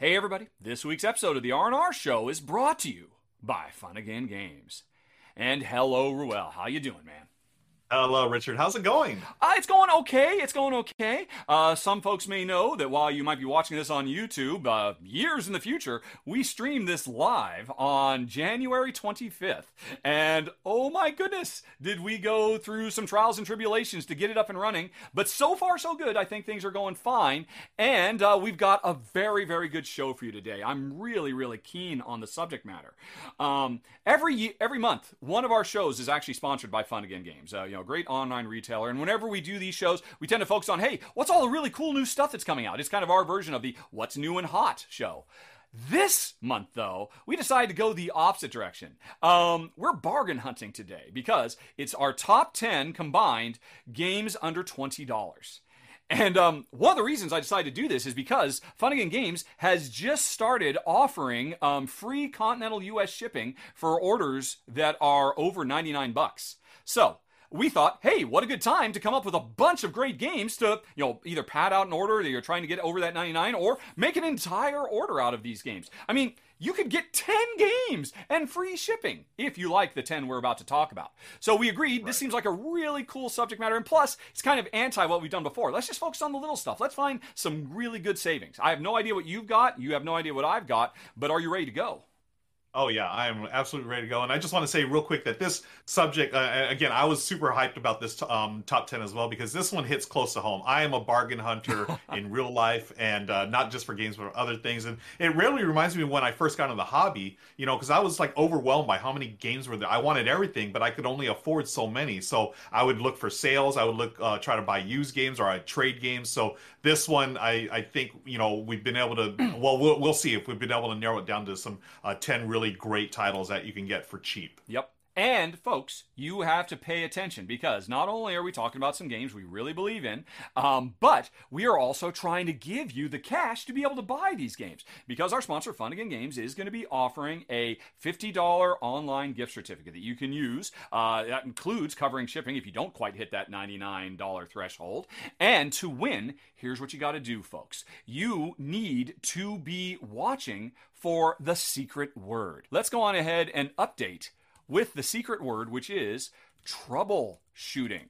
Hey everybody, this week's episode of the R&R Show is brought to you by Fun Again Games. And hello, Ruel. How you doing, man? Hello, Richard. How's it going? Uh, it's going okay. It's going okay. Uh, some folks may know that while you might be watching this on YouTube, uh, years in the future, we stream this live on January 25th. And oh my goodness, did we go through some trials and tribulations to get it up and running. But so far, so good. I think things are going fine. And uh, we've got a very, very good show for you today. I'm really, really keen on the subject matter. Um, every, every month, one of our shows is actually sponsored by Fun Again Games. Uh, you great online retailer. And whenever we do these shows, we tend to focus on, hey, what's all the really cool new stuff that's coming out? It's kind of our version of the what's new and hot show. This month, though, we decided to go the opposite direction. Um, we're bargain hunting today because it's our top 10 combined games under $20. And um, one of the reasons I decided to do this is because Fun Again Games has just started offering um, free continental U.S. shipping for orders that are over 99 bucks. So we thought, hey, what a good time to come up with a bunch of great games to, you know, either pad out an order that you're trying to get over that 99 or make an entire order out of these games. I mean, you could get 10 games and free shipping if you like the 10 we're about to talk about. So we agreed, right. this seems like a really cool subject matter. And plus, it's kind of anti what we've done before. Let's just focus on the little stuff. Let's find some really good savings. I have no idea what you've got. You have no idea what I've got. But are you ready to go? Oh yeah, I'm absolutely ready to go. And I just want to say real quick that this subject, uh, again, I was super hyped about this um, top ten as well because this one hits close to home. I am a bargain hunter in real life, and uh, not just for games but for other things. And it really reminds me of when I first got into the hobby. You know, because I was like overwhelmed by how many games were there. I wanted everything, but I could only afford so many. So I would look for sales. I would look uh, try to buy used games or I trade games. So this one, I I think you know we've been able to. Well, we'll, we'll see if we've been able to narrow it down to some uh, ten really really great titles that you can get for cheap. Yep. And folks, you have to pay attention because not only are we talking about some games we really believe in, um, but we are also trying to give you the cash to be able to buy these games. Because our sponsor, Fun Again Games, is going to be offering a $50 online gift certificate that you can use. Uh, that includes covering shipping if you don't quite hit that $99 threshold. And to win, here's what you got to do, folks. You need to be watching for the secret word. Let's go on ahead and update with the secret word, which is troubleshooting.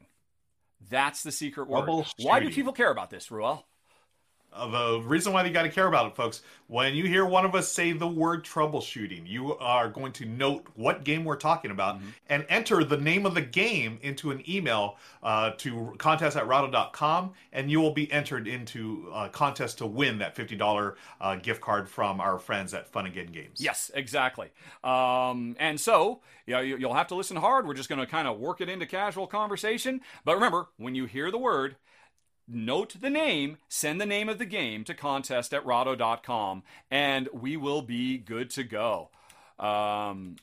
That's the secret word. Why do people care about this, Ruel? The reason why you got to care about it, folks, when you hear one of us say the word troubleshooting, you are going to note what game we're talking about mm-hmm. and enter the name of the game into an email uh, to contest at rahdo.com, and you will be entered into a contest to win that $50 uh, gift card from our friends at Fun Again Games. Yes, exactly. Um, and so, you know, you'll have to listen hard. We're just going to kind of work it into casual conversation. But remember, when you hear the word, note the name, send the name of the game to contest at rahdo.com, and we will be good to go. Um,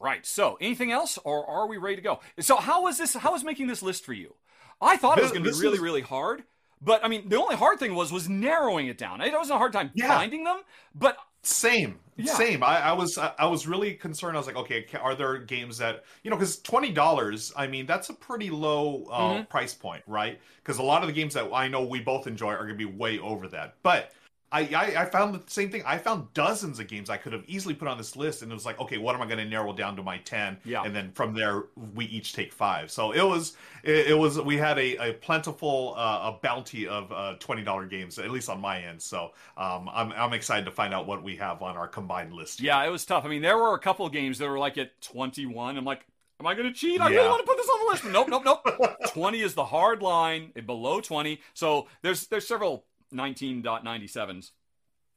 right. So, anything else, or are we ready to go? So, how was this? How was making this list for you? I thought it was going to be really, really hard. But I mean, the only hard thing was was narrowing it down. It was in a hard time yeah. finding them, but same. Yeah. same. I, I, was i was really concerned. I was like okay are there games that you know because $20 i mean that's a pretty low uh, mm-hmm. price point right? Because a lot of the games that i know we both enjoy are going to be way over that. But I, I, I found the same thing. I found dozens of games I could have easily put on this list, and it was like, okay, what am I going to narrow down to my ten? Yeah. And then from there, we each take five. So it was, it, it was, we had a, a plentiful, uh, a bounty of uh, twenty dollar games, at least on my end. So um, I'm, I'm excited to find out what we have on our combined list. Yeah, it was tough. I mean, there were a couple of games that were like at twenty one. I'm like, Am I going to cheat? I yeah. really want to put this on the list. Nope, nope, nope. 20 is the hard line, below 20. So there's there's several 19.97s.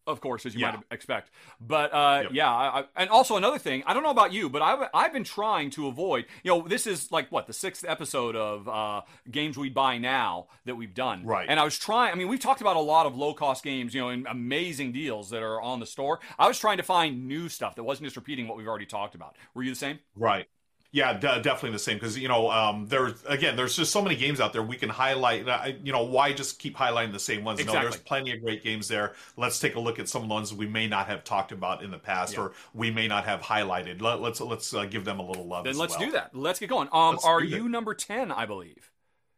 of course, as you Yeah. might expect. But uh, Yep. yeah, I, I, and also another thing, I don't know about you, but I've I've been trying to avoid. You know, this is like what the sixth episode of uh, games we buy now that we've done. Right. And I was trying. I mean, we've talked about a lot of low cost games, you know, and amazing deals that are on the store. I was trying to find new stuff that wasn't just repeating what we've already talked about. Were you the same? Right. Yeah, de- definitely the same because you know um, there's again there's just so many games out there we can highlight. uh, You know why just keep highlighting the same ones? No, Exactly. there's plenty of great games there. Let's take a look at some of the ones we may not have talked about in the past Yeah. or we may not have highlighted. Let, let's let's uh, give them a little love. Then let's well. do that. Let's get going. Um, Let's are you number ten? I believe.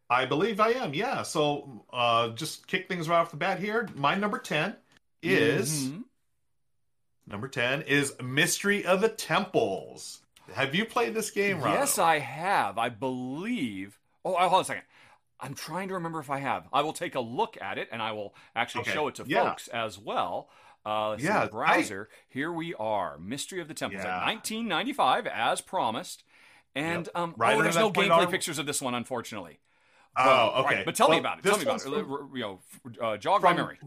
I believe I am. Yeah. So uh, just kick things right off the bat here. My number ten is Mhm. number ten is Mystery of the Temples. Have you played this game, Rahdo? Yes, I have. I believe. Oh, hold on a second. I'm trying to remember if I have. I will take a look at it and I will actually Okay. show it to Yeah. folks as well. Uh, Yeah, browser. Here we are. Mystery of the Temples, Yeah. 1995, as promised. And Yep. um, Right oh, there's no gameplay pictures of this one, unfortunately. Oh, okay. right, But tell me about it. Tell me about it. from- Uh, You know, uh, jog my memory.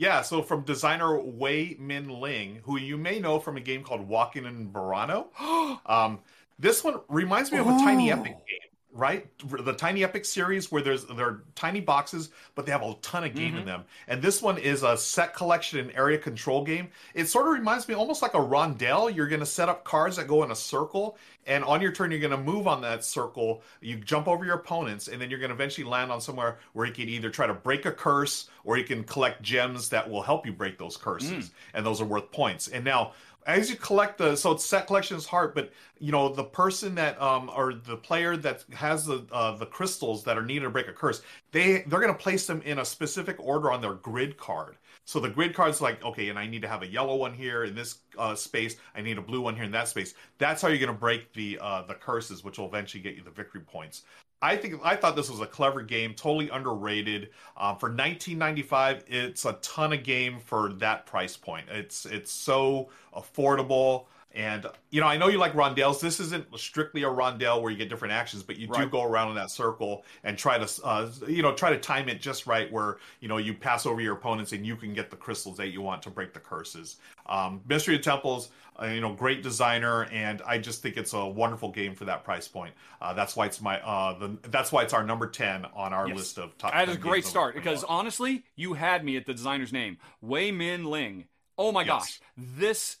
Yeah, so from designer Wei Min Ling, who you may know from a game called Walking in Burano. um, this one reminds me of a Tiny Epic game, right? The Tiny Epic series where there's there are tiny boxes, but they have a ton of game in Mhm. them. And this one is a set collection and area control game. It sort of reminds me almost like a rondelle. You're going to set up cards that go in a circle, and on your turn, you're going to move on that circle. You jump over your opponents, and then you're going to eventually land on somewhere where you can either try to break a curse or you can collect gems that will help you break those curses, and those are worth points. And now, as you collect the so it's set collection is hard, but you know the person that um or the player that has the uh, the crystals that are needed to break a curse, they they're going to place them in a specific order on their grid card. So the grid card's like, okay, and I need to have a yellow one here in this uh, space. I need a blue one here in that space. That's how you're going to break the uh, the curses, which will eventually get you the victory points. I think I thought this was a clever game, totally underrated. Um, for 1995, it's a ton of game for that price point. It's it's so affordable. And you know, I know you like rondelles. This isn't strictly a rondelle where you get different actions, but you do go around in that circle and try to, uh, you know, try to time it just right where you know you pass over your opponents and you can get the crystals that you want to break the curses. Um, Mystery of Temples, uh, you know, great designer, and I just think it's a wonderful game for that price point. Uh, that's why it's my, uh, the, that's why it's our number ten on our Yes. list of top. That 10 is a great start because honestly, you had me at the designer's name, Wei Min Ling. Oh my Yes. gosh, this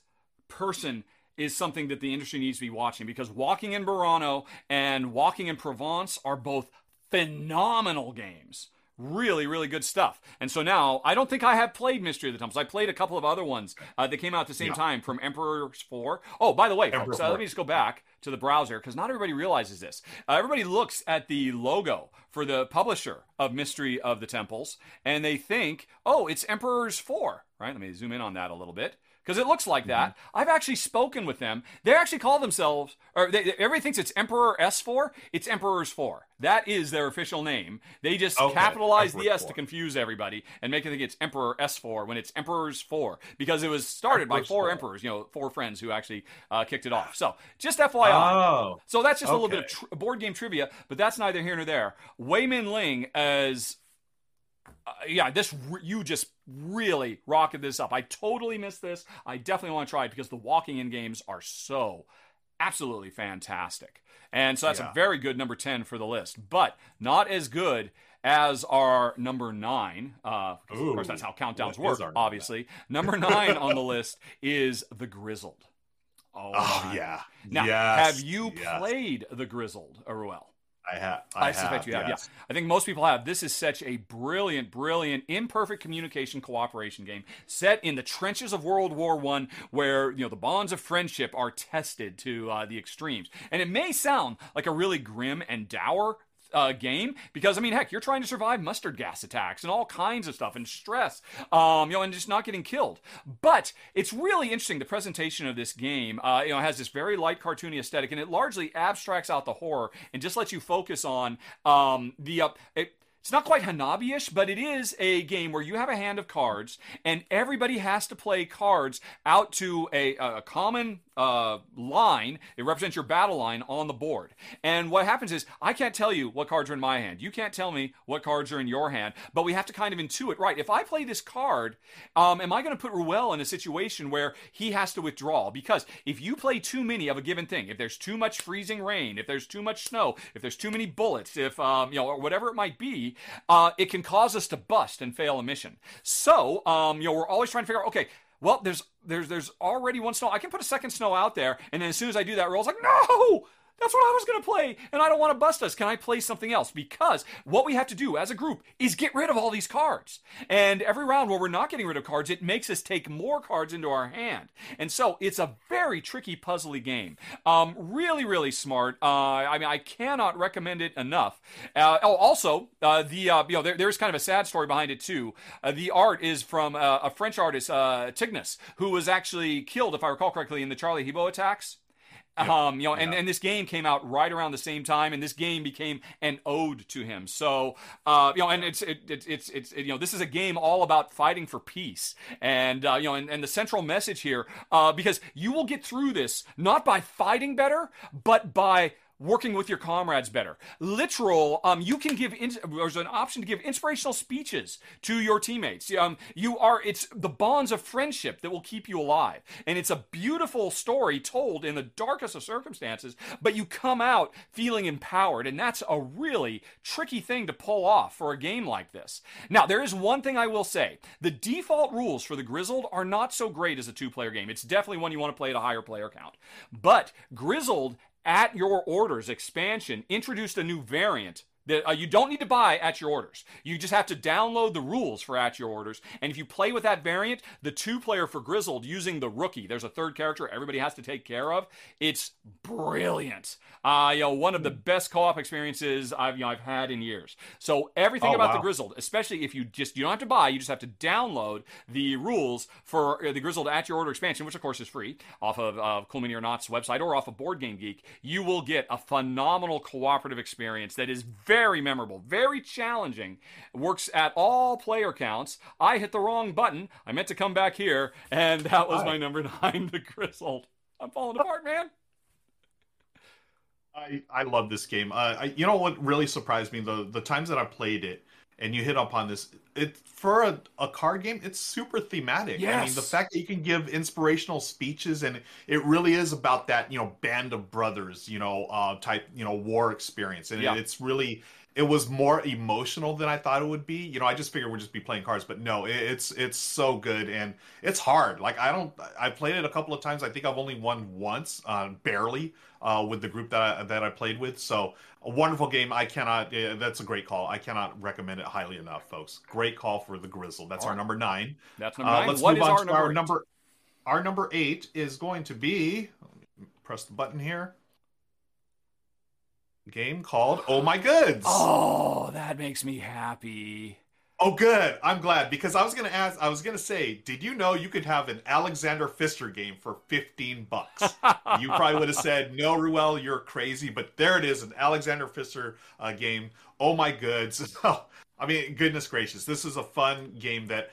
person is something that the industry needs to be watching because Walking in Burano and Walking in Provence are both phenomenal games. Really, really good stuff. And so now, I don't think I have played Mystery of the Temples. I played a couple of other ones uh, that came out at the same Yeah. time from Emperor's 4. Oh, by the way, folks, uh, let me just go back to the browser because not everybody realizes this. Uh, everybody looks at the logo for the publisher of Mystery of the Temples and they think, oh, it's Emperor's 4, right? Let me zoom in on that a little bit because it looks like that. Mm-hmm. I've actually spoken with them. They actually call themselves, or they, everybody thinks it's Emperor S4. It's Emperor's 4. That is their official name. They just Okay, capitalize the Emperor's S to confuse everybody and make it think it's Emperor S4 when it's Emperor's 4 because it was started by four 4. emperors, you know, four friends who actually uh, kicked it off. So just FYI. Oh, So that's just a little bit of tr- board game trivia, but that's neither here nor there. Wei Min Ling as uh, yeah, this re- you just really rocketed this up. I totally missed this. I definitely want to try it because the walking in games are so absolutely fantastic. And so that's a very good number 10 for the list, but not as good as our number nine. Uh, 'cause of course, that's how countdowns work, obviously. Number nine on the list is The Grizzled. Oh, oh yeah. Now, Yes, have you yes. played The Grizzled, Aruel? I have. I, I, suspect have, you have. yes. Yeah, I think most people have. This is such a brilliant, brilliant, imperfect communication cooperation game set in the trenches of World War One, where you know the bonds of friendship are tested to uh, the extremes. And it may sound like a really grim and dour. Uh, game because I mean, heck, you're trying to survive mustard gas attacks and all kinds of stuff and stress, um, you know, and just not getting killed. But it's really interesting. The presentation of this game, uh, you know, has this very light cartoony aesthetic, and it largely abstracts out the horror and just lets you focus on um, the. Uh, it, it's not quite Hanabi-ish, but it is a game where you have a hand of cards, and everybody has to play cards out to a, a common uh, line. It represents your battle line on the board. And what happens is I can't tell you what cards are in my hand. You can't tell me what cards are in your hand. But we have to kind of intuit. Right? If I play this card, um, am I going to put Ruel in a situation where he has to withdraw? Because if you play too many of a given thing, if there's too much freezing rain, if there's too much snow, if there's too many bullets, if um, you know, or whatever it might be, uh, it can cause us to bust and fail a mission. So, um, you know, we're always trying to figure out, okay, well, there's there's there's already one snow. I can put a second snow out there, and then as soon as I do that, Ruel's like, no, that's what I was going to play, and I don't want to bust us. Can I play something else? Because what we have to do as a group is get rid of all these cards. And every round where we're not getting rid of cards, it makes us take more cards into our hand. And so it's a very tricky, puzzly game. Um, really, really smart. Uh, I mean, I cannot recommend it enough. Uh, oh, also, uh, the uh, you know there, there's kind of a sad story behind it too. Uh, the art is from uh, a French artist, Tignous, who was actually killed, if I recall correctly, in the Charlie Hebdo attacks. Um, you know, and, and this game came out right around the same time, and this game became an ode to him. So, uh, you know, and it's it, it, it's it's it, you know, this is a game all about fighting for peace, and uh, you know, and, and the central message here, uh, because you will get through this not by fighting better, but by working with your comrades better. Literal, um, you can give, in, there's an option to give inspirational speeches to your teammates. Um, you are, it's the bonds of friendship that will keep you alive. And it's a beautiful story told in the darkest of circumstances, but you come out feeling empowered. And that's a really tricky thing to pull off for a game like this. Now, there is one thing I will say. The default rules for the Grizzled are not so great as a two player game. It's definitely one you want to play at a higher player count. But Grizzled at your orders expansion introduced a new variant that uh, you don't need to buy at your orders. You just have to download the rules for at your orders. And if you play with that variant, the two player for Grizzled using the rookie, there's a third character everybody has to take care of. It's brilliant. Uh, you know, one of the best co-op experiences I've you know I've had in years. So everything oh, about wow. the Grizzled, especially if you just you don't have to buy, you just have to download the rules for uh, the Grizzled at your order expansion, which of course is free off of uh, Cool Mini or Not's website or off of Board Game Geek. You will get a phenomenal cooperative experience that is very memorable, very challenging. Works at all player counts. I hit the wrong button. I meant to come back here, and that was my number nine, the Grizzled. I'm falling apart, man. I, I love this game. Uh, I, you know what really surprised me the the times that I played it, and you hit upon this. It for a, a card game, it's super thematic. Yes. I mean, the fact that you can give inspirational speeches, and it really is about that you know band of brothers, you know, uh, type you know war experience, and yeah. it, it's really it was more emotional than I thought it would be. You know, I just figured we'd just be playing cards, but no, it, it's it's so good and it's hard. Like I don't, I played it a couple of times. I think I've only won once, uh, barely, uh, with the group that I, that I played with. So a wonderful game. I cannot. Uh, that's a great call. I cannot recommend it highly enough, folks. Great call for the Grizzle. That's our number nine. That's number uh, nine. Let's what move on our to number our number. Our number eight is going to be. press the button here game called Oh My Goods. Oh, that makes me happy. Oh, good. I'm glad because I was gonna ask. I was gonna say, did you know you could have an Alexander Pfister game for 15 bucks? you probably would have said, "No, Ruel, you're crazy." But there it is, an Alexander Pfister uh, game. Oh my goods! I mean, goodness gracious, this is a fun game that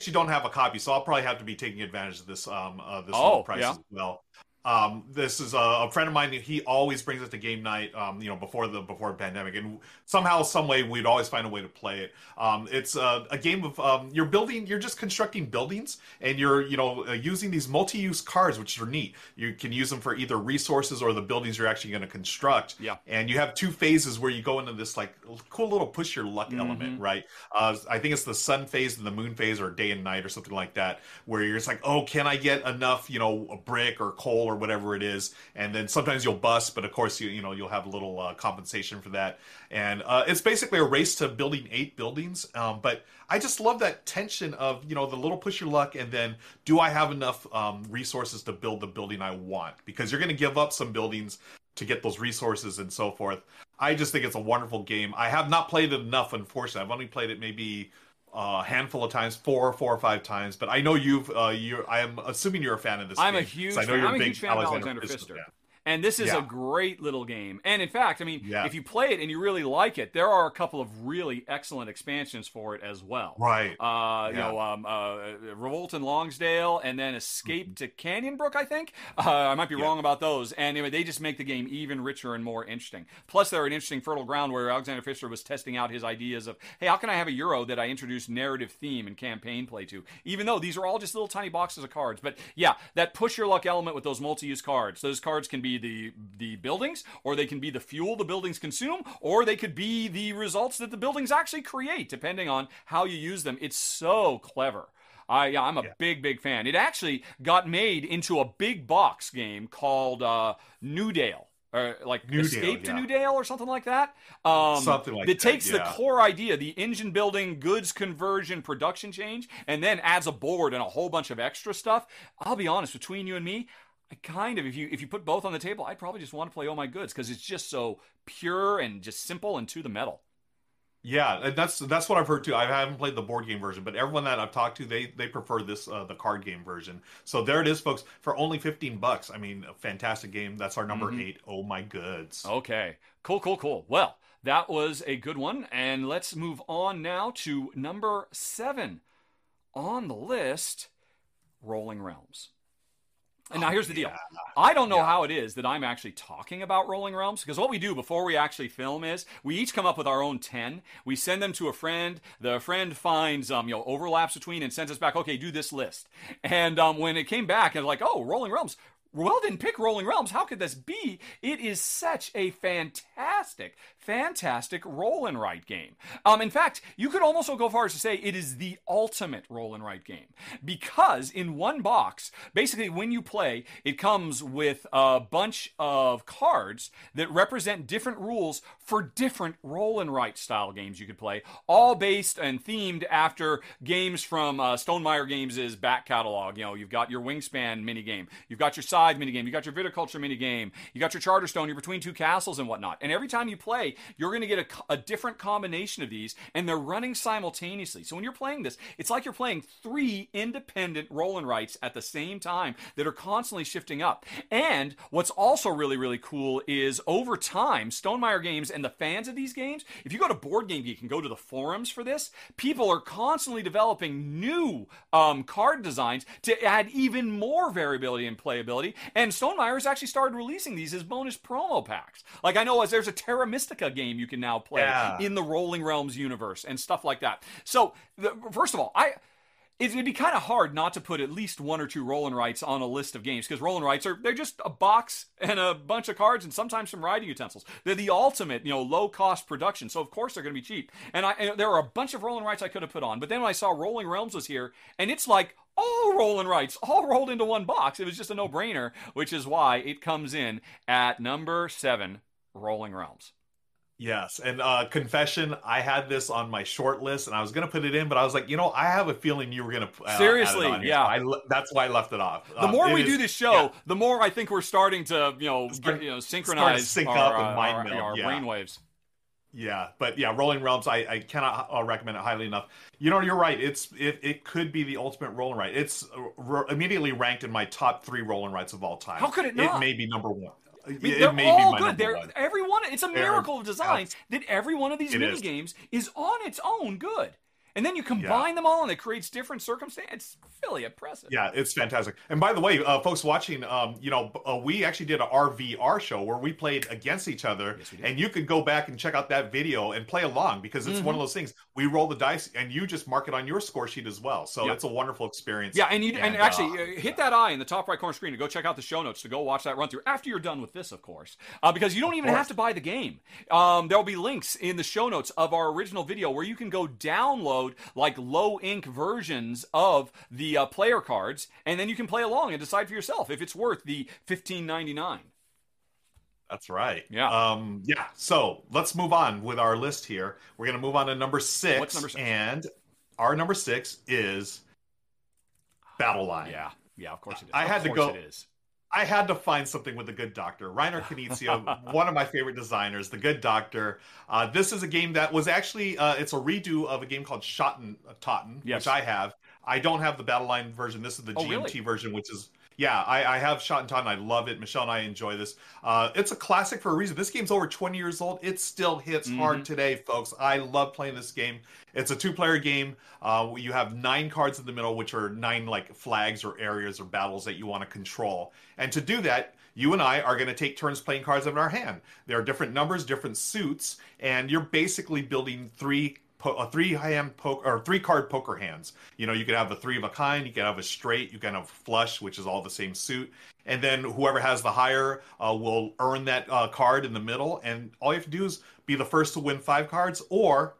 you don't have a copy, so I'll probably have to be taking advantage of this um uh, this oh, price yeah. as well. Um, this is a, a, friend of mine. He always brings it to game night. Um, you know, before the before the pandemic, and somehow, some way, we'd always find a way to play it. Um, it's a, a, game of um, you're building, you're just constructing buildings, and you're you know uh, using these multi-use cards, which are neat. You can use them for either resources or the buildings you're actually going to construct. Yeah. And you have two phases where you go into this like cool little push your luck mm-hmm. element, right? Uh, I think it's the sun phase and the moon phase, or day and night, or something like that, where you're just like, oh, can I get enough, you know, a brick or coal or whatever it is, and then sometimes you'll bust, but of course you you know you'll have a little uh, compensation for that. And uh, it's basically a race to building eight buildings. Um, but I just love that tension of you know the little push your luck, and then do I have enough um, resources to build the building I want? Because you're going to give up some buildings to get those resources and so forth. I just think it's a wonderful game. I have not played it enough, unfortunately. I've only played it maybe a handful of times, four, four or five times. But I know you've, uh, you. I am assuming you're a fan of this. I'm game, a huge. I know you're I'm a big huge fan Alexander, Alexander Pfister. And this is Yeah. a great little game. And in fact, I mean, Yeah. if you play it and you really like it, there are a couple of really excellent expansions for it as well. Right. Uh, You know, um, uh, Revolt in Longsdale, and then Escape to Canyonbrook. I think uh, I might be Mm-hmm. Yeah. wrong about those. And anyway, they just make the game even richer and more interesting. Plus, they're an interesting fertile ground where Alexander Pfister was testing out his ideas of, hey, how can I have a Euro that I introduce narrative theme and campaign play to? Even though these are all just little tiny boxes of cards, but yeah, that push your luck element with those multi-use cards. Those cards can be the the buildings, or they can be the fuel the buildings consume, or they could be the results that the buildings actually create, depending on how you use them. It's so clever. I, yeah, I'm a Yeah. big, big fan. It actually got made into a big box game called uh, Newdale. Or like Newdale, Escape to yeah. Newdale or something like that. Um, Something like that that, takes the core idea, the engine building, goods conversion, production change, and then adds a board and a whole bunch of extra stuff. I'll be honest, between you and me, I kind of if you if you put both on the table, I'd probably just want to play Oh My Goods because it's just so pure and just simple and to the metal. Yeah, that's that's what I've heard too. I haven't played the board game version, but everyone that I've talked to, they they prefer this uh, the card game version. So there it is, folks, for only fifteen bucks. I mean, a fantastic game. That's our number Mhm. eight. Oh my goods. Okay. Cool, cool, cool. Well, that was a good one. And let's move on now to number seven on the list Rolling Realms. And now here's the deal. Yeah. I don't know Yeah. how it is that I'm actually talking about Rolling Realms because what we do before we actually film is we each come up with our own 10. We send them to a friend. The friend finds um, you know overlaps between and sends us back, okay, do this list. And um, when it came back, and like, oh, Rolling Realms. Well, didn't pick Rolling Realms. How could this be? It is such a fantastic, fantastic roll and write game. Um, in fact, you could almost go far as to say it is the ultimate roll and write game because in one box, basically, when you play, it comes with a bunch of cards that represent different rules for different roll and write style games you could play, all based and themed after games from uh, Stonemaier Games' back catalog. You know, you've got your Wingspan mini game, you've got your Scythe mini game, you got your Viticulture mini game, you got your Charterstone, you're between two castles and whatnot. And every time you play, you're going to get a, a different combination of these, and they're running simultaneously. So when you're playing this, it's like you're playing three independent roll and writes at the same time that are constantly shifting up. And what's also really, really cool is over time, Stonemaier Games and the fans of these games, if you go to Board Game Geek and go to the forums for this, people are constantly developing new um, card designs to add even more variability and playability. And Stonemaier has actually started releasing these as bonus promo packs. Like I know as there's a Terra Mystica game you can now play Yeah. in the Rolling Realms universe and stuff like that. So, the, first of all, I it would be kind of hard not to put at least one or two roll and rights on a list of games because roll and rights are they're just a box and a bunch of cards and sometimes some writing utensils. They're the ultimate, you know, low cost production. So of course they're going to be cheap. And I and there are a bunch of roll and rights I could have put on, but then when I saw Rolling Realms was here, and it's like all roll and rights all rolled into one box. It was just a no brainer, which is why it comes in at number seven, Rolling Realms. Yes, and uh, confession, I had this on my short list, and I was gonna put it in, but I was like, you know, I have a feeling you were gonna uh, Seriously, yeah. I that's why I left it off. The Um, more we is- do this show, yeah. the more I think we're starting to, you know, Start- get, you know, synchronize sync our, up and uh, mind our, our yeah. brainwaves. Yeah, but yeah, Rolling Realms, I, I cannot uh, recommend it highly enough. You know, you're right. It's it, it could be the ultimate Rolling Right. It's uh, r- immediately ranked in my top three Rolling rights of all time. How could it not? It may be number one. I mean, it they're all good. They're one. every one. It's a miracle of design that every one of these mini games is on its own good. And then you combine them all, and it creates different circumstances. It's really impressive. Yeah, it's fantastic. And by the way, uh, folks watching, um, you know, uh, we actually did a RVR show where we played against each other, Yes, and you could go back and check out that video and play along because it's one Mm-hmm. of those things. We roll the dice, and you just mark it on your score sheet as well. So Yeah. it's a wonderful experience. Yeah, and you and, uh, actually uh, hit that eye in the top right corner screen to go check out the show notes to go watch that run through after you're done with this, of course, uh, because you don't even have to buy the game. Um, there will be links in the show notes of our original video where you can go download like low ink versions of the uh, player cards, and then you can play along and decide for yourself if it's worth the fifteen ninety nine. That's right. Yeah. Um, yeah. So let's move on with our list here. We're gonna move on to number six. What's number six? And our number six is Battle Line. Yeah, yeah, of course it is. I Of had to go- It is. I had to find something with the Good Doctor. Reiner Knizia, one of my favorite designers, the Good Doctor. Uh, this is a game that was actually uh, it's a redo of a game called Schotten Totten, Yes. which I have. I don't have the Battle Line version. This is the Oh, GMT really? version, which is yeah, I, I have Shot and Ton. I love it. Michelle and I enjoy this. Uh, it's a classic for a reason. This game's over 20 years old. It still hits Mm-hmm. hard today, folks. I love playing this game. It's a two-player game. Uh, you have nine cards in the middle, which are nine like flags or areas or battles that you want to control. And to do that, you and I are going to take turns playing cards in our hand. There are different numbers, different suits, and you're basically building three po- a three hand poker or three card poker hands. You know, you could have a three of a kind, you can have a straight, you can have flush, which is all the same suit, and then whoever has the higher uh, will earn that uh, card in the middle. And all you have to do is be the first to win five cards, or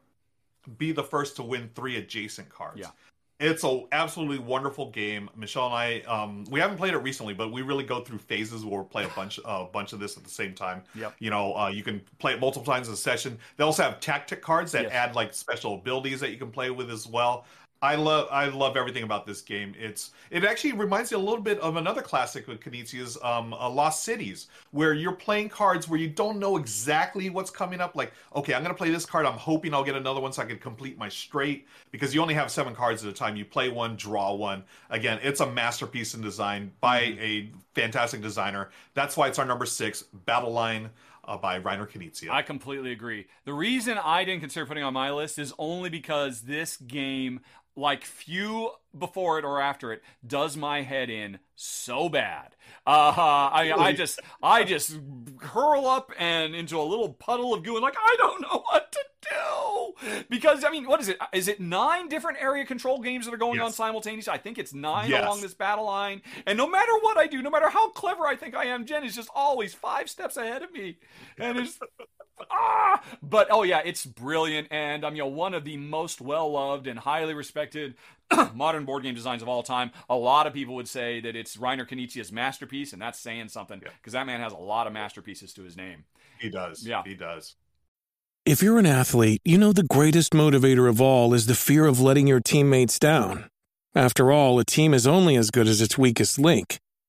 be the first to win three adjacent cards. Yeah. It's a absolutely wonderful game. Michelle and I, um, we haven't played it recently, but we really go through phases where we play a bunch, a bunch of this at the same time. Yep. You know, uh, you can play it multiple times in a session. They also have tactic cards that Yes. add like special abilities that you can play with as well. I love, I love everything about this game. It's, it actually reminds me a little bit of another classic with Knizia's, um, uh, Lost Cities, where you're playing cards where you don't know exactly what's coming up. Like, okay, I'm going to play this card. I'm hoping I'll get another one so I can complete my straight because you only have seven cards at a time. You play one, draw one. Again, it's a masterpiece in design by a fantastic designer. That's why it's our number six, Battle Line uh, by Reiner Knizia. I completely agree. The reason I didn't consider putting it on my list is only because this game, like few before it or after it, does my head in so bad. Uh, I, I just, I just curl up and into a little puddle of goo and like I don't know what to do because I mean, what is it? Is it nine different area control games that are going Yes. on simultaneously? I think it's nine Yes. along this battle line. And no matter what I do, no matter how clever I think I am, Jen is just always five steps ahead of me, and it's ah, but oh yeah, it's brilliant, and um, you know, one of the most well loved and highly respected modern board game designs of all time. A lot of people would say that it's Reiner Knizia's masterpiece, and that's saying something because that man has a lot of masterpieces to his name. he does. Yeah. He does. If you're an athlete, you know the greatest motivator of all is the fear of letting your teammates down. After all, a team is only as good as its weakest link.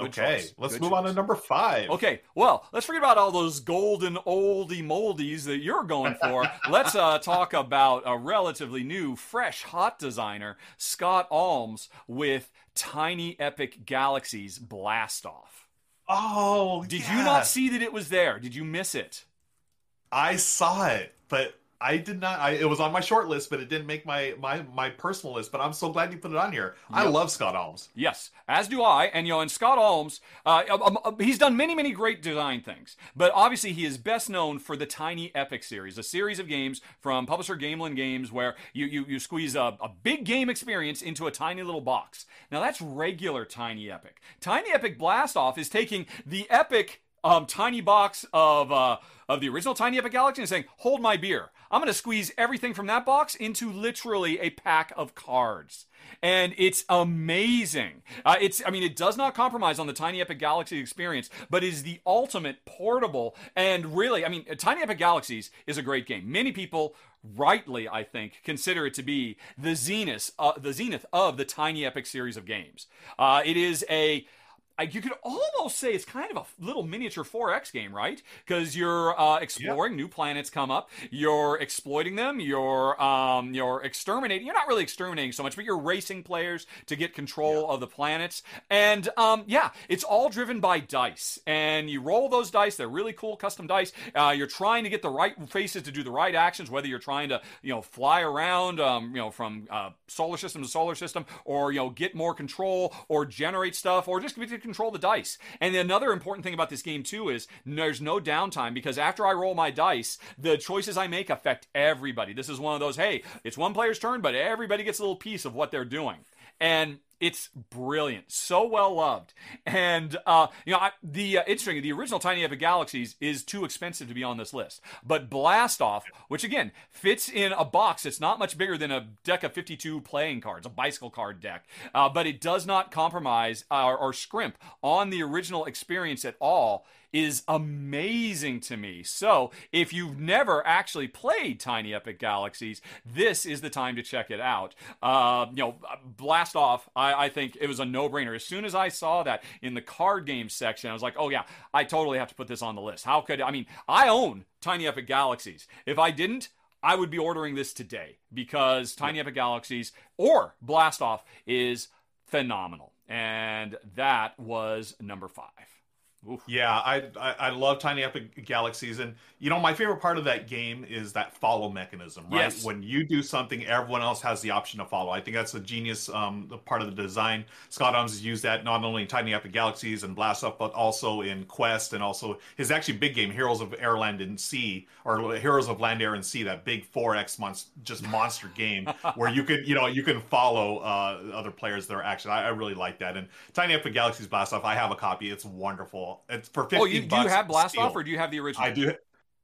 Good okay, choice. let's Good move on to number five. Okay, well, let's forget about all those golden oldie moldies that you're going for. let's uh, talk about a relatively new, fresh, hot designer, Scott Almes, with Tiny Epic Galaxies Blast Off. Oh, Did yeah. you not see that it was there? Did you miss it? I saw it, but I did not. I, it was on my short list, but it didn't make my my my personal list. But I'm so glad you put it on here. I love Scott Almes. Yes, as do I. And you know, and Scott Almes, uh, um, um, he's done many, many great design things. But obviously, he is best known for the Tiny Epic series, a series of games from publisher Gamelyn Games, where you you, you squeeze a, a big game experience into a tiny little box. Now that's regular Tiny Epic. Tiny Epic Blast Off is taking the epic um, tiny box of uh, of the original Tiny Epic Galaxy and saying, "Hold my beer." I'm going to squeeze everything from that box into literally a pack of cards, and it's amazing. Uh, it's, I mean, it does not compromise on the Tiny Epic Galaxy experience, but is the ultimate portable and really, I mean, Tiny Epic Galaxies is a great game. Many people rightly, I think, consider it to be the zenith, uh, the zenith of the Tiny Epic series of games. Uh, it is a you could almost say it's kind of a little miniature 4X game, right? Because you're uh, exploring new planets come up, you're exploiting them, you're um, you're exterminating. You're not really exterminating so much, but you're racing players to get control of the planets. And um, yeah, it's all driven by dice, and you roll those dice. They're really cool custom dice. Uh, you're trying to get the right faces to do the right actions, whether you're trying to you know fly around, um, you know, from uh, solar system to solar system, or you know get more control, or generate stuff, or just control the dice. And another important thing about this game too is there's no downtime because after I roll my dice, the choices I make affect everybody. This is one of those, hey, it's one player's turn, but everybody gets a little piece of what they're doing. And it's brilliant, so well loved, and uh, you know I, the uh, interesting. The original Tiny Epic Galaxies is too expensive to be on this list, but Blast Off, which again fits in a box that's not much bigger than a deck of 52 playing cards, a bicycle card deck, uh, but it does not compromise uh, or, or scrimp on the original experience at all. Is amazing to me. So, if you've never actually played Tiny Epic Galaxies, this is the time to check it out. Uh, you know, Blast Off, I, I think it was a no brainer. As soon as I saw that in the card game section, I was like, oh, yeah, I totally have to put this on the list. How could I mean, I own Tiny Epic Galaxies. If I didn't, I would be ordering this today because Tiny Epic Galaxies or Blast Off is phenomenal. And that was number five. Oof. Yeah, I, I, I love Tiny Epic Galaxies, and you know my favorite part of that game is that follow mechanism. Right, yes. when you do something, everyone else has the option to follow. I think that's a genius um, part of the design. Scott Almes has used that not only in Tiny Epic Galaxies and Blast Off, but also in Quest, and also his actually big game Heroes of Air, Land, and Sea, or Heroes of Land, Air, and Sea. That big 4X monster, just monster game where you can you know you can follow uh, other players' their action. I, I really like that. And Tiny Epic Galaxies Blast Off, I have a copy. It's wonderful. It's for fifty. Oh, you do you have Blast Off or do you have the original? I do.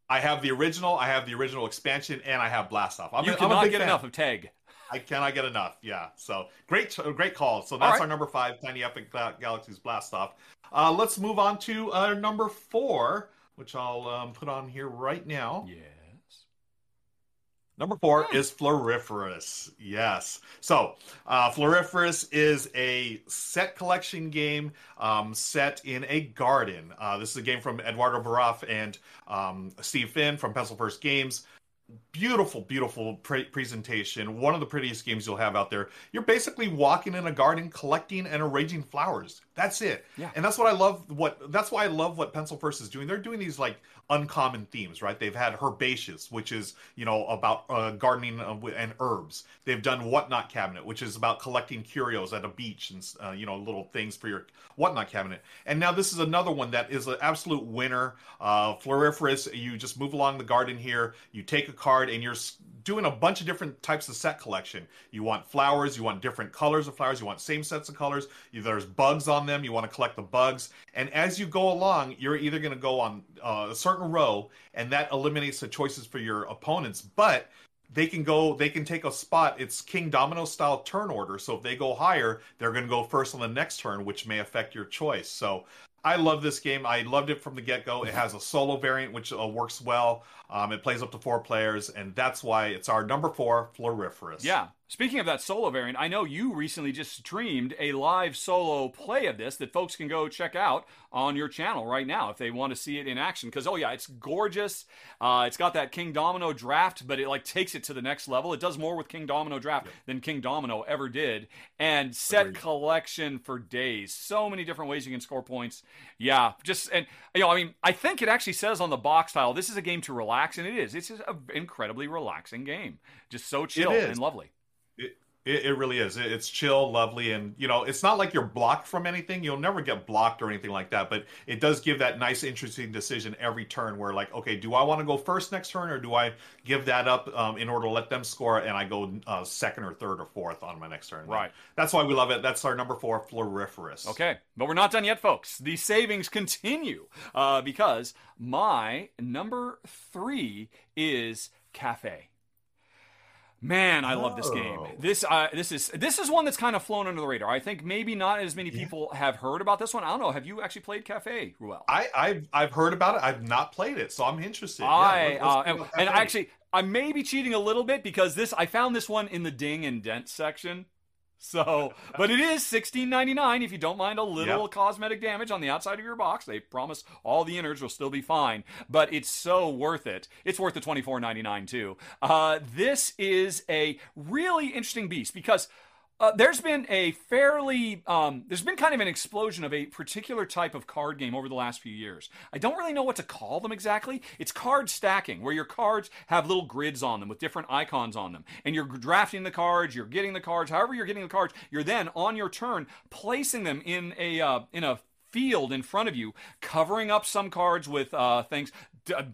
I have the original. I have the original expansion, and I have Blast Off. I'm, you a, cannot get fan. enough of Tag. I cannot get enough. Yeah. So great, great call. So that's right. our number five, Tiny Epic Galaxies Blast Off. Uh, let's move on to uh, number four, which I'll um, put on here right now. Yeah. Number four is Floriferous. Yes. So, uh, Floriferous is a set collection game um, set in a garden. Uh, this is a game from Eduardo Baraf and um, Steve Finn from Pencil First Games beautiful beautiful pre- presentation one of the prettiest games you'll have out there you're basically walking in a garden collecting and arranging flowers that's it. Yeah. And that's what i love what that's why i love what pencil first is doing. They're doing these like uncommon themes right? They've had herbaceous which is you know about uh, gardening uh, and herbs. They've done whatnot cabinet which is about collecting curios at a beach and uh, you know little things for your whatnot cabinet. And now this is another one that is an absolute winner uh floriferous. You just move along the garden here. You take a card and you're doing a bunch of different types of set collection. You want flowers, you want different colors of flowers, you want same sets of colors. There's bugs on them, you want to collect the bugs. And as you go along, you're either going to go on uh, a certain row, and that eliminates the choices for your opponents. But they can go they can take a spot it's king domino style turn order so if they go higher they're going to go first on the next turn which may affect your choice so I love this game. I loved it from the get go. It has a solo variant, which uh, works well. Um, it plays up to four players, and that's why it's our number four, Floriferous. Yeah, Speaking of that solo variant, I know you recently just streamed a live solo play of this that folks can go check out on your channel right now if they want to see it in action. Because oh yeah, it's gorgeous. Uh, it's got that King Domino draft, but it like takes it to the next level. It does more with King Domino draft than King Domino ever did, and set Agreed. collection for days. So many different ways you can score points. Yeah, just and you know, I mean, I think it actually says on the box tile, this is a game to relax, and it is. It's just an incredibly relaxing game. Just so chill and lovely. It, it really is. It, it's chill, lovely, and you know, it's not like you're blocked from anything. You'll never get blocked or anything like that. But it does give that nice, interesting decision every turn. Where like, okay, do I want to go first next turn, or do I give that up um, in order to let them score, and I go uh, second or third or fourth on my next turn? Right. That's why we love it. That's our number four, Floriferous. Okay, but we're not done yet, folks. The savings continue uh, because my number three is Cafe. Man, I love this game. Oh. This uh, this is this is one that's kind of flown under the radar. I think maybe not as many people yeah. have heard about this one. I don't know. Have you actually played Cafe, Ruel? I I've, I've heard about it. I've not played it, so I'm interested. I yeah, uh, and, and actually I may be cheating a little bit because this I found this one in the ding and dent section. So, but it is sixteen ninety nine if you don't mind a little yep. cosmetic damage on the outside of your box. They promise all the innards will still be fine, but it's so worth it. It's worth the twenty four ninety nine too. Uh, this is a really interesting beast because uh, there's been a fairly, um, there's been kind of an explosion of a particular type of card game over the last few years. I don't really know what to call them exactly. It's card stacking, where your cards have little grids on them with different icons on them. And you're drafting the cards, you're getting the cards, however you're getting the cards, you're then on your turn placing them in a, uh, in a field in front of you, covering up some cards with uh, things,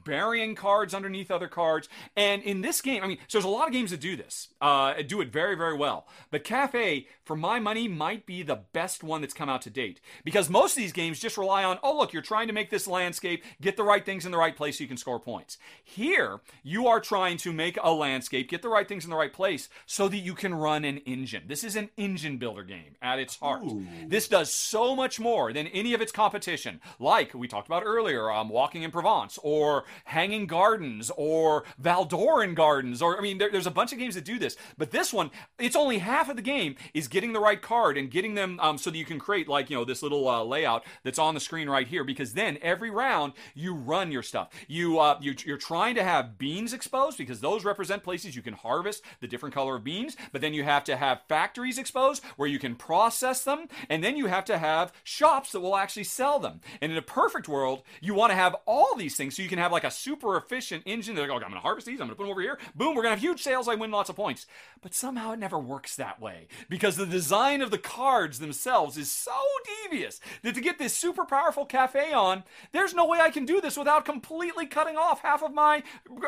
burying cards underneath other cards. And in this game, I mean, so there's a lot of games that do this, uh, do it very, very well. But Cafe, for my money, might be the best one that's come out to date because most of these games just rely on, oh, look, you're trying to make this landscape, get the right things in the right place so you can score points. Here, you are trying to make a landscape, get the right things in the right place so that you can run an engine. This is an engine builder game at its heart. Ooh. This does so much more than any of its competition, like we talked about earlier, um, Walking in Provence, or Hanging Gardens, or Valdoran Gardens, or I mean, there, there's a bunch of games that do this. But this one, it's only half of the game is getting the right card and getting them um, so that you can create like you know this little uh, layout that's on the screen right here. Because then every round you run your stuff. You, uh, you you're trying to have beans exposed because those represent places you can harvest the different color of beans. But then you have to have factories exposed where you can process them, and then you have to have shops that will actually sell them. And in a perfect world, you want to have all these things so you can have like a super efficient engine. They're like, okay, I'm going to harvest these. I'm going to put them over here. Boom, we're going to have huge sales. I win lots of points. But somehow it never works that way because the design of the cards themselves is so devious that to get this super powerful cafe on, there's no way I can do this without completely cutting off half of my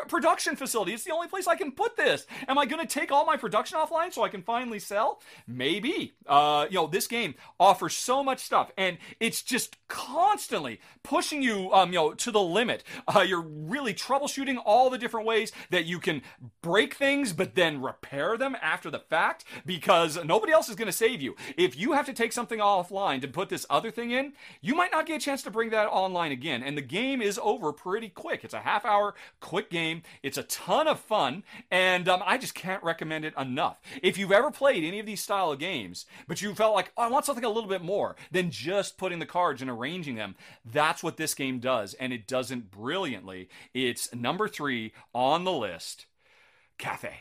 production facility. It's the only place I can put this. Am I going to take all my production offline so I can finally sell? Maybe. Uh, you know, this game offers so much stuff, and it's just constantly pushing you, um, you know, to the limit. Uh, you're really troubleshooting all the different ways that you can break things, but then repair them after the fact because nobody else is going to save you. If you have to take something offline to put this other thing in, you might not get a chance to bring that online again, and the game is over pretty quick. It's a half hour, quick game. It's a ton of fun, and um, I just can't recommend it enough. If you've ever played any of these style of games, but you felt like, oh, I want something a little bit more than just putting the cards and arranging them, that's what this game does, and it does it brilliantly. It's number three on the list Cafe.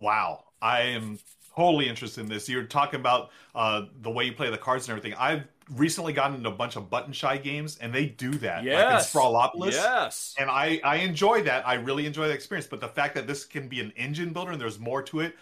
Wow. I am totally interested in this. You're talking about uh, the way you play the cards and everything. I've recently gotten into a bunch of button shy games, and they do that. Yes. Like in Sprawlopolis. Yes. And I, I enjoy that. I really enjoy the experience. But the fact that this can be an engine builder and there's more to it,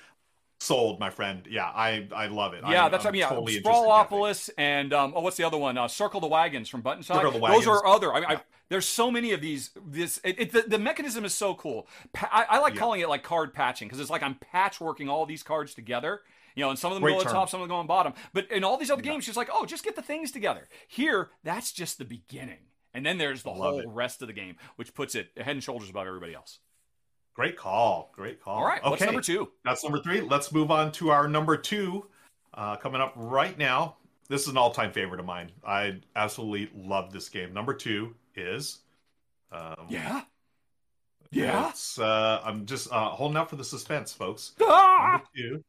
sold, my friend. Yeah, I, I love it. Yeah, I'm, that's I'm I mean, yeah, totally Sprawlopolis and um, oh, what's the other one? Uh, Circle the Wagons from Button Shy. Circle the Those are other. I mean, Yeah. I, there's so many of these. This it, it, the, the mechanism is so cool. Pa- I, I like Yeah. calling it like card patching because it's like I'm patchworking all these cards together. You know, and some of them Great go on top, some of them go on bottom. But in all these other games, just like, oh, just get the things together. Here, that's just the beginning. And then there's the Love whole it. rest of the game, which puts it head and shoulders above everybody else. Great call. Great call. All right, Okay. what's number two? That's number three. Let's move on to our number two uh, coming up right now. This is an all time favorite of mine. I absolutely love this game. Number two is. Um, Yeah. Yeah. It's, uh, I'm just uh, holding out for the suspense, folks. Ah! Number two.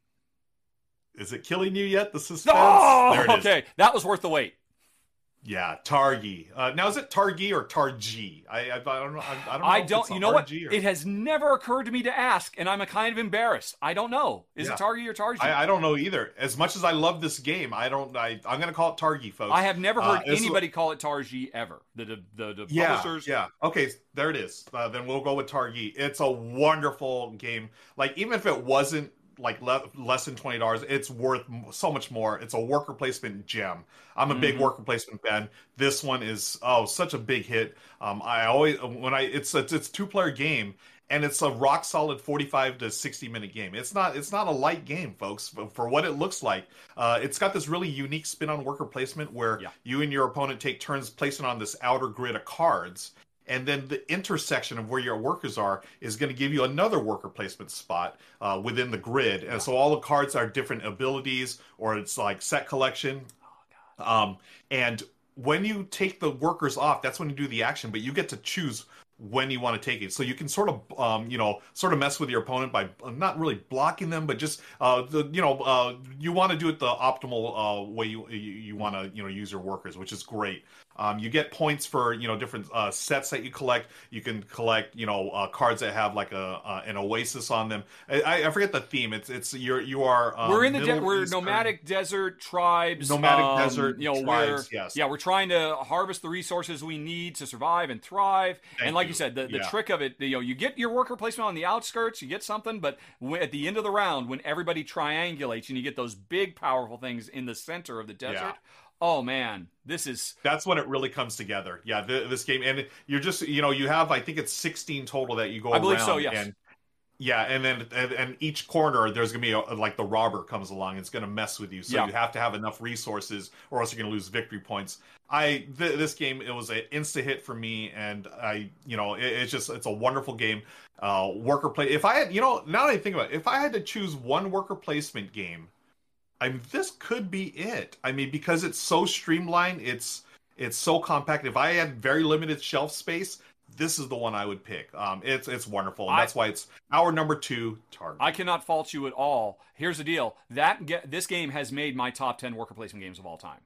Is it killing you yet? The suspense. Oh, there it is. okay. That was worth the wait. Yeah, Targi. Uh, now is it Targi or Targi? I, I, I don't know. I, I don't know. I don't. You know what? Or- It has never occurred to me to ask, and I'm a kind of embarrassed. I don't know. Is Yeah. it Targi or Targi? I, I don't know either. As much as I love this game, I don't. I, I'm going to call it Targi, folks. I have never Uh, heard it's- anybody call it Targi ever. The the the, the yeah, publishers. Yeah. Okay, there it is. Uh, then we'll go with Targi. It's a wonderful game. Like even if it wasn't like le- less than twenty dollars, it's worth m- so much more. It's a worker placement gem. I'm a big Mhm. worker placement fan. This one is oh such a big hit. Um, I always when I it's it's, it's two player game. And it's a rock solid 45 to 60 minute game. It's not it's not a light game, folks. For, for what it looks like, uh, it's got this really unique spin on worker placement where Yeah. you and your opponent take turns placing on this outer grid of cards, and then the intersection of where your workers are is going to give you another worker placement spot uh, within the grid. And so all the cards are different abilities, or it's like set collection. Oh, Um, and when you take the workers off, that's when you do the action, but you get to choose when you want to take it. So you can sort of, um, you know, sort of mess with your opponent by uh, not really blocking them, but just, uh, the, you know, uh, you want to do it the optimal uh, way you you, you want to, you know, use your workers, which is great. Um, you get points for you know different uh, sets that you collect. You can collect you know uh, cards that have like a uh, an oasis on them. I, I forget the theme. It's it's you're you are. Um, we're in the de- we're Eastern- nomadic desert tribes. Nomadic um, desert you know, tribes, yes. Yeah, we're trying to harvest the resources we need to survive and thrive. Thank and like you, you. said, the, the Yeah. trick of it, you know, you get your worker placement on the outskirts, you get something, but at the end of the round, when everybody triangulates and you get those big, powerful things in the center of the desert. Oh man, this is that's when it really comes together. Yeah, th- this game, and you're just you know you have I think it's 16 total that you go. I believe around, so. Yes. And, yeah, and then and, and each corner there's gonna be a, like the robber comes along. It's gonna mess with you, so Yeah. you have to have enough resources, or else you're gonna lose victory points. I th- this game it was an insta hit for me, and I you know it, it's just it's a wonderful game. Uh, worker play. If I had you know now that I think about it, if I had to choose one worker placement game, I mean this could be it. I mean because it's so streamlined, it's it's so compact. If I had very limited shelf space, this is the one I would pick. Um, it's it's wonderful, and I- that's why it's our number two Targi. I cannot fault you at all. Here's the deal: that this game has made my top ten worker placement games of all time.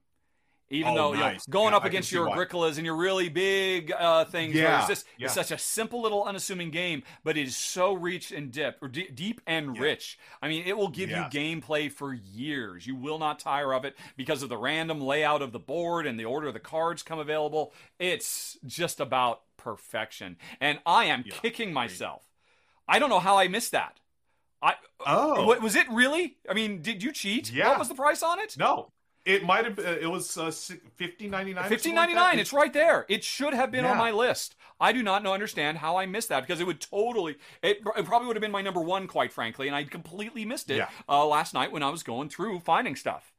Even Oh, though you know, going Yeah, up against your. Agricolas and your really big uh, things, Yeah, it's just yeah. it's such a simple little unassuming game, but it is so rich and deep, or de- deep and Yeah. rich. I mean, it will give Yes. you gameplay for years. You will not tire of it because of the random layout of the board and the order the cards come available. It's just about perfection, and I am kicking myself. I don't know how I missed that. I oh was it really? I mean, did you cheat? Yeah. What was the price on it? no, it might have. Uh, it was uh, fifteen ninety nine. Fifteen ninety nine. It's right there. It should have been on my list. I do not know understand how I missed that because it would totally. It, it probably would have been my number one, quite frankly, and I completely missed it Yeah. uh, last night when I was going through finding stuff.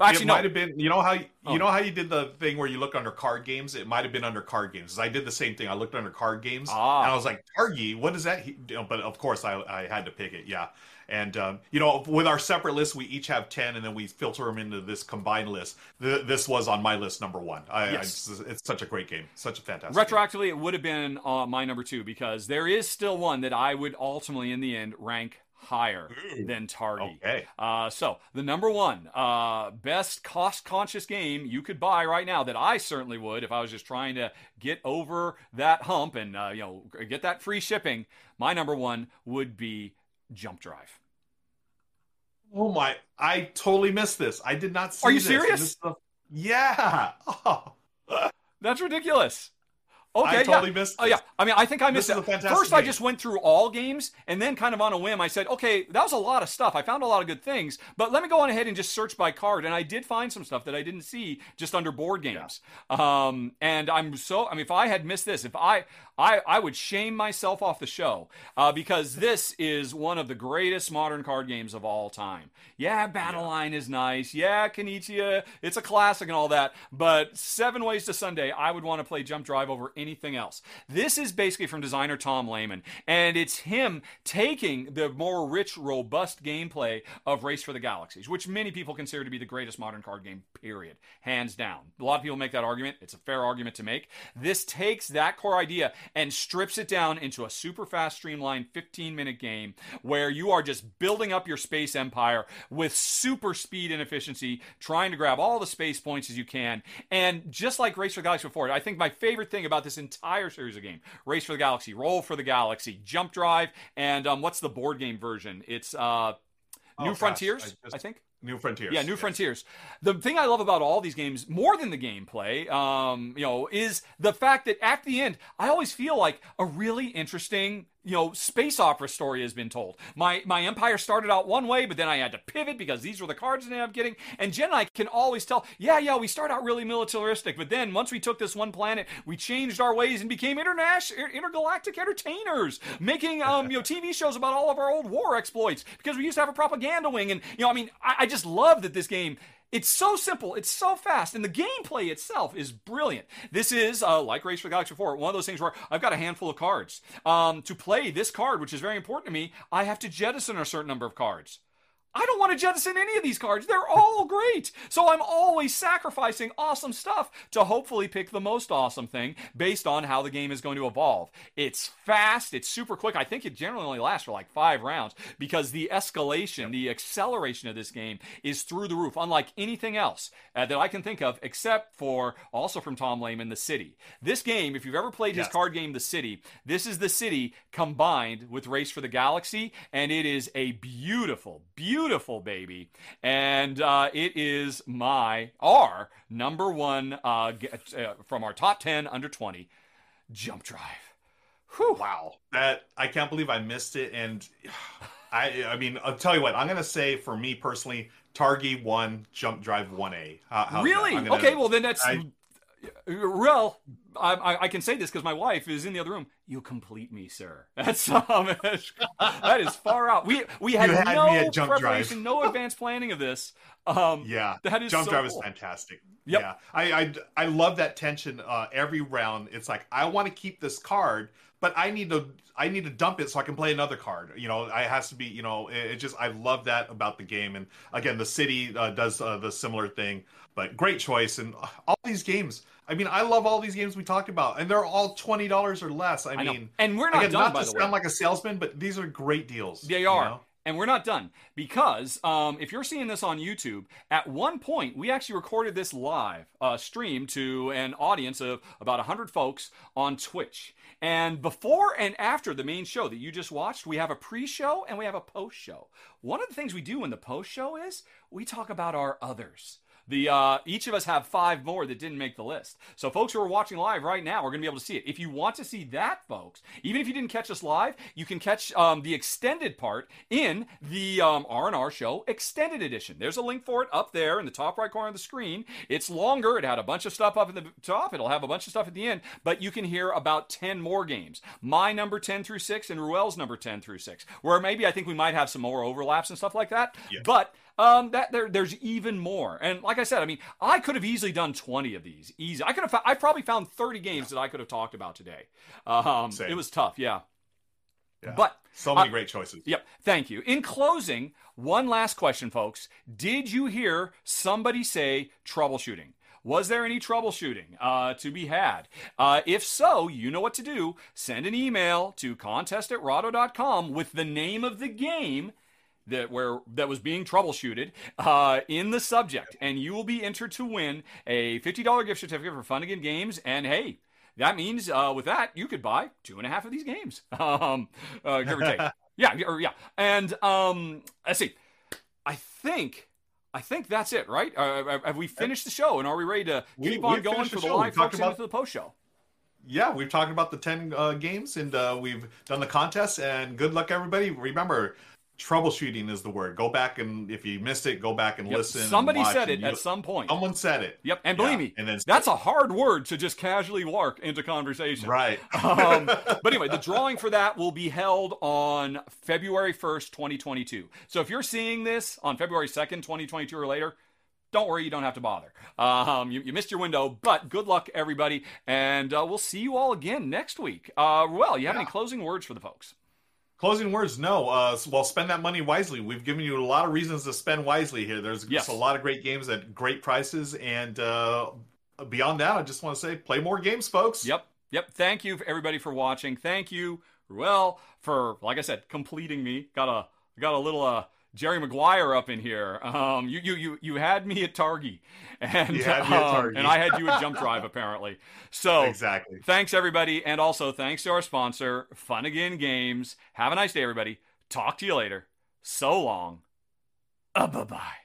Actually, it no. might have been. You know how you, Oh. know how you did the thing where you look under card games. It might have been under card games. I did the same thing. I looked under card games, Ah. and I was like, "Targi, what is that?" He- But of course, I I had to pick it. Yeah, and um, you know, with our separate lists, we each have ten, and then we filter them into this combined list. Th- this was on my list number one. I, Yes. I, it's such a great game, such a fantastic. game. Retroactively, it would have been uh, my number two because there is still one that I would ultimately, in the end, rank higher Ooh. than Targi. Okay. Uh, so the number one uh, best cost-conscious game you could buy right now that I certainly would if I was just trying to get over that hump and uh, you know get that free shipping. My number one would be Jump Drive. Oh my! I totally missed this. I did not see. Are you this. serious? And this is the- yeah. Oh, That's ridiculous. Okay, I totally yeah. missed. Oh yeah, I mean, I think I missed This is it. a fantastic First, I just went through all games, and then kind of on a whim, I said, "Okay, that was a lot of stuff. I found a lot of good things, but let me go on ahead and just search by card." And I did find some stuff that I didn't see just under board games. Um, and I'm so, I mean, if I had missed this, if I, I, I would shame myself off the show uh, because this is one of the greatest modern card games of all time. Yeah, Battle Line is nice. Yeah, Kanichiya, it's a classic and all that. But Seven Ways to Sunday, I would want to play Jump Drive over anything else. This is basically from designer Tom Lehmann, and it's him taking the more rich, robust gameplay of Race for the Galaxies, which many people consider to be the greatest modern card game, period. Hands down. A lot of people make that argument. It's a fair argument to make. This takes that core idea and strips it down into a super fast, streamlined 15 minute game where you are just building up your space empire with super speed and efficiency, trying to grab all the space points as you can. And just like Race for the Galaxy before, I think my favorite thing about this entire series of game, Race for the Galaxy, Roll for the Galaxy, Jump Drive, and um, what's the board game version? It's uh, Oh, New gosh, Frontiers, I I, think. New Frontiers. Yeah, New yes. Frontiers. The thing I love about all these games, more than the gameplay, um, you know, is the fact that at the end, I always feel like a really interesting, you know, space opera story has been told. My my empire started out one way, but then I had to pivot because these were the cards that I ended up getting. And Jen and I can always tell, yeah, yeah, we start out really militaristic, but then once we took this one planet, we changed our ways and became international, intergalactic entertainers, making um, you know, TV shows about all of our old war exploits because we used to have a propaganda wing. And you know, I mean, I, I just love that this game. It's so simple, it's so fast, and the gameplay itself is brilliant. This is, uh, like Race for the Galaxy 4, one of those things where I've got a handful of cards. Um, to play this card, which is very important to me, I have to jettison a certain number of cards. I don't want to jettison any of these cards. They're all great. So I'm always sacrificing awesome stuff to hopefully pick the most awesome thing based on how the game is going to evolve. It's fast, it's super quick. I think it generally only lasts for like five rounds because the escalation, the acceleration of this game is through the roof, unlike anything else uh, that I can think of, except for also from Tom Lehmann, The City. This game, if you've ever played his card game, The City, this is The City combined with Race for the Galaxy, and it is a beautiful, beautiful baby. And uh, it is my, our number one uh, g- uh, from our top 10 under 20 jump drive. Whew. Wow, that I can't believe I missed it. And I, I mean, I'll tell you what. I'm gonna say for me personally, Targi one, Jump Drive one A. Really? Gonna, okay. Well, then that's I, well. I, I, can say this because my wife is in the other room. You complete me, sir. That's um, that is far out. We we had, had no preparation, drive. no advanced planning of this. Um, yeah, that is jump so drive cool. is fantastic. Yep. Yeah, I, I I love that tension. Uh, every round, it's like I want to keep this card, but I need to I need to dump it so I can play another card. You know, it has to be. You know, it, it just I love that about the game. And again, the city uh, does uh, the similar thing. But great choice, and all these games I mean, I love all these games we talked about, and they're all twenty dollars or less. I, I mean, and we're not again, done. Not by to the sound way. like a salesman, but these are great deals. They are. You know? And we're not done because um, if you're seeing this on YouTube, at one point we actually recorded this live uh, stream to an audience of about 100 folks on Twitch. And before and after the main show that you just watched, we have a pre show and we have a post show. One of the things we do in the post show is we talk about our others. The uh, each of us have five more that didn't make the list. So folks who are watching live right now are going to be able to see it. If you want to see that, folks, even if you didn't catch us live, you can catch um, the extended part in the um, R&R Show Extended Edition. There's a link for it up there in the top right corner of the screen. It's longer. It had a bunch of stuff up at the top. It'll have a bunch of stuff at the end, but you can hear about 10 more games. My number 10 through 6 and Ruel's number 10 through 6, where maybe I think we might have some more overlaps and stuff like that. Yeah. But um, that there, there's even more. And like I said, I mean, I could have easily done 20 of these. Easy. I could have. I probably found 30 games that I could have talked about today. Um, it was tough. Yeah. Yeah. But so many uh, great choices. Yep. Thank you. In closing, one last question, folks. Did you hear somebody say troubleshooting? Was there any troubleshooting uh, to be had? Uh, if so, you know what to do. Send an email to contest at rahdo.com with the name of the game that where that was being troubleshooted uh, in the subject, and you will be entered to win a fifty dollar gift certificate for Fun Again Games. And hey, that means uh, with that you could buy two and a half of these games, um, uh, give or take. yeah, or, yeah. And um, let's see. I think. I think that's it, right? Uh, have we finished the show, and are we ready to we, keep on going for the, the live folks about... into the post show? yeah, we've talked about the 10 uh, games and uh, we've done the contest. And good luck, everybody. Remember, troubleshooting is the word. Go back and if you missed it, go back and yep. listen. Somebody and said it at some point. Someone said it. Yep, and believe yeah. me, and then that's a hard word to just casually work into conversation. Right. um, but anyway, the drawing for that will be held on February first, twenty twenty two. So if you're seeing this on February second, twenty twenty two or later. Don't worry, you don't have to bother. Um, you, you, missed your window, but good luck, everybody, and uh, we'll see you all again next week. Uh, well, you have yeah. any closing words for the folks? Closing words, no. Uh, well, spend that money wisely. We've given you a lot of reasons to spend wisely here. There's yes. a lot of great games at great prices, and uh, beyond that, I just want to say, play more games, folks. Yep, yep. Thank you, everybody, for watching. Thank you, Ruel, for like I said, completing me. Got a got a little uh Jerry Maguire up in here. Um, you you you you had me at Targi, and um, Targi. and I had you at Jump Drive apparently. So exactly. Thanks everybody, and also thanks to our sponsor, Fun Again Games. Have a nice day, everybody. Talk to you later. So long. Uh, bye bye.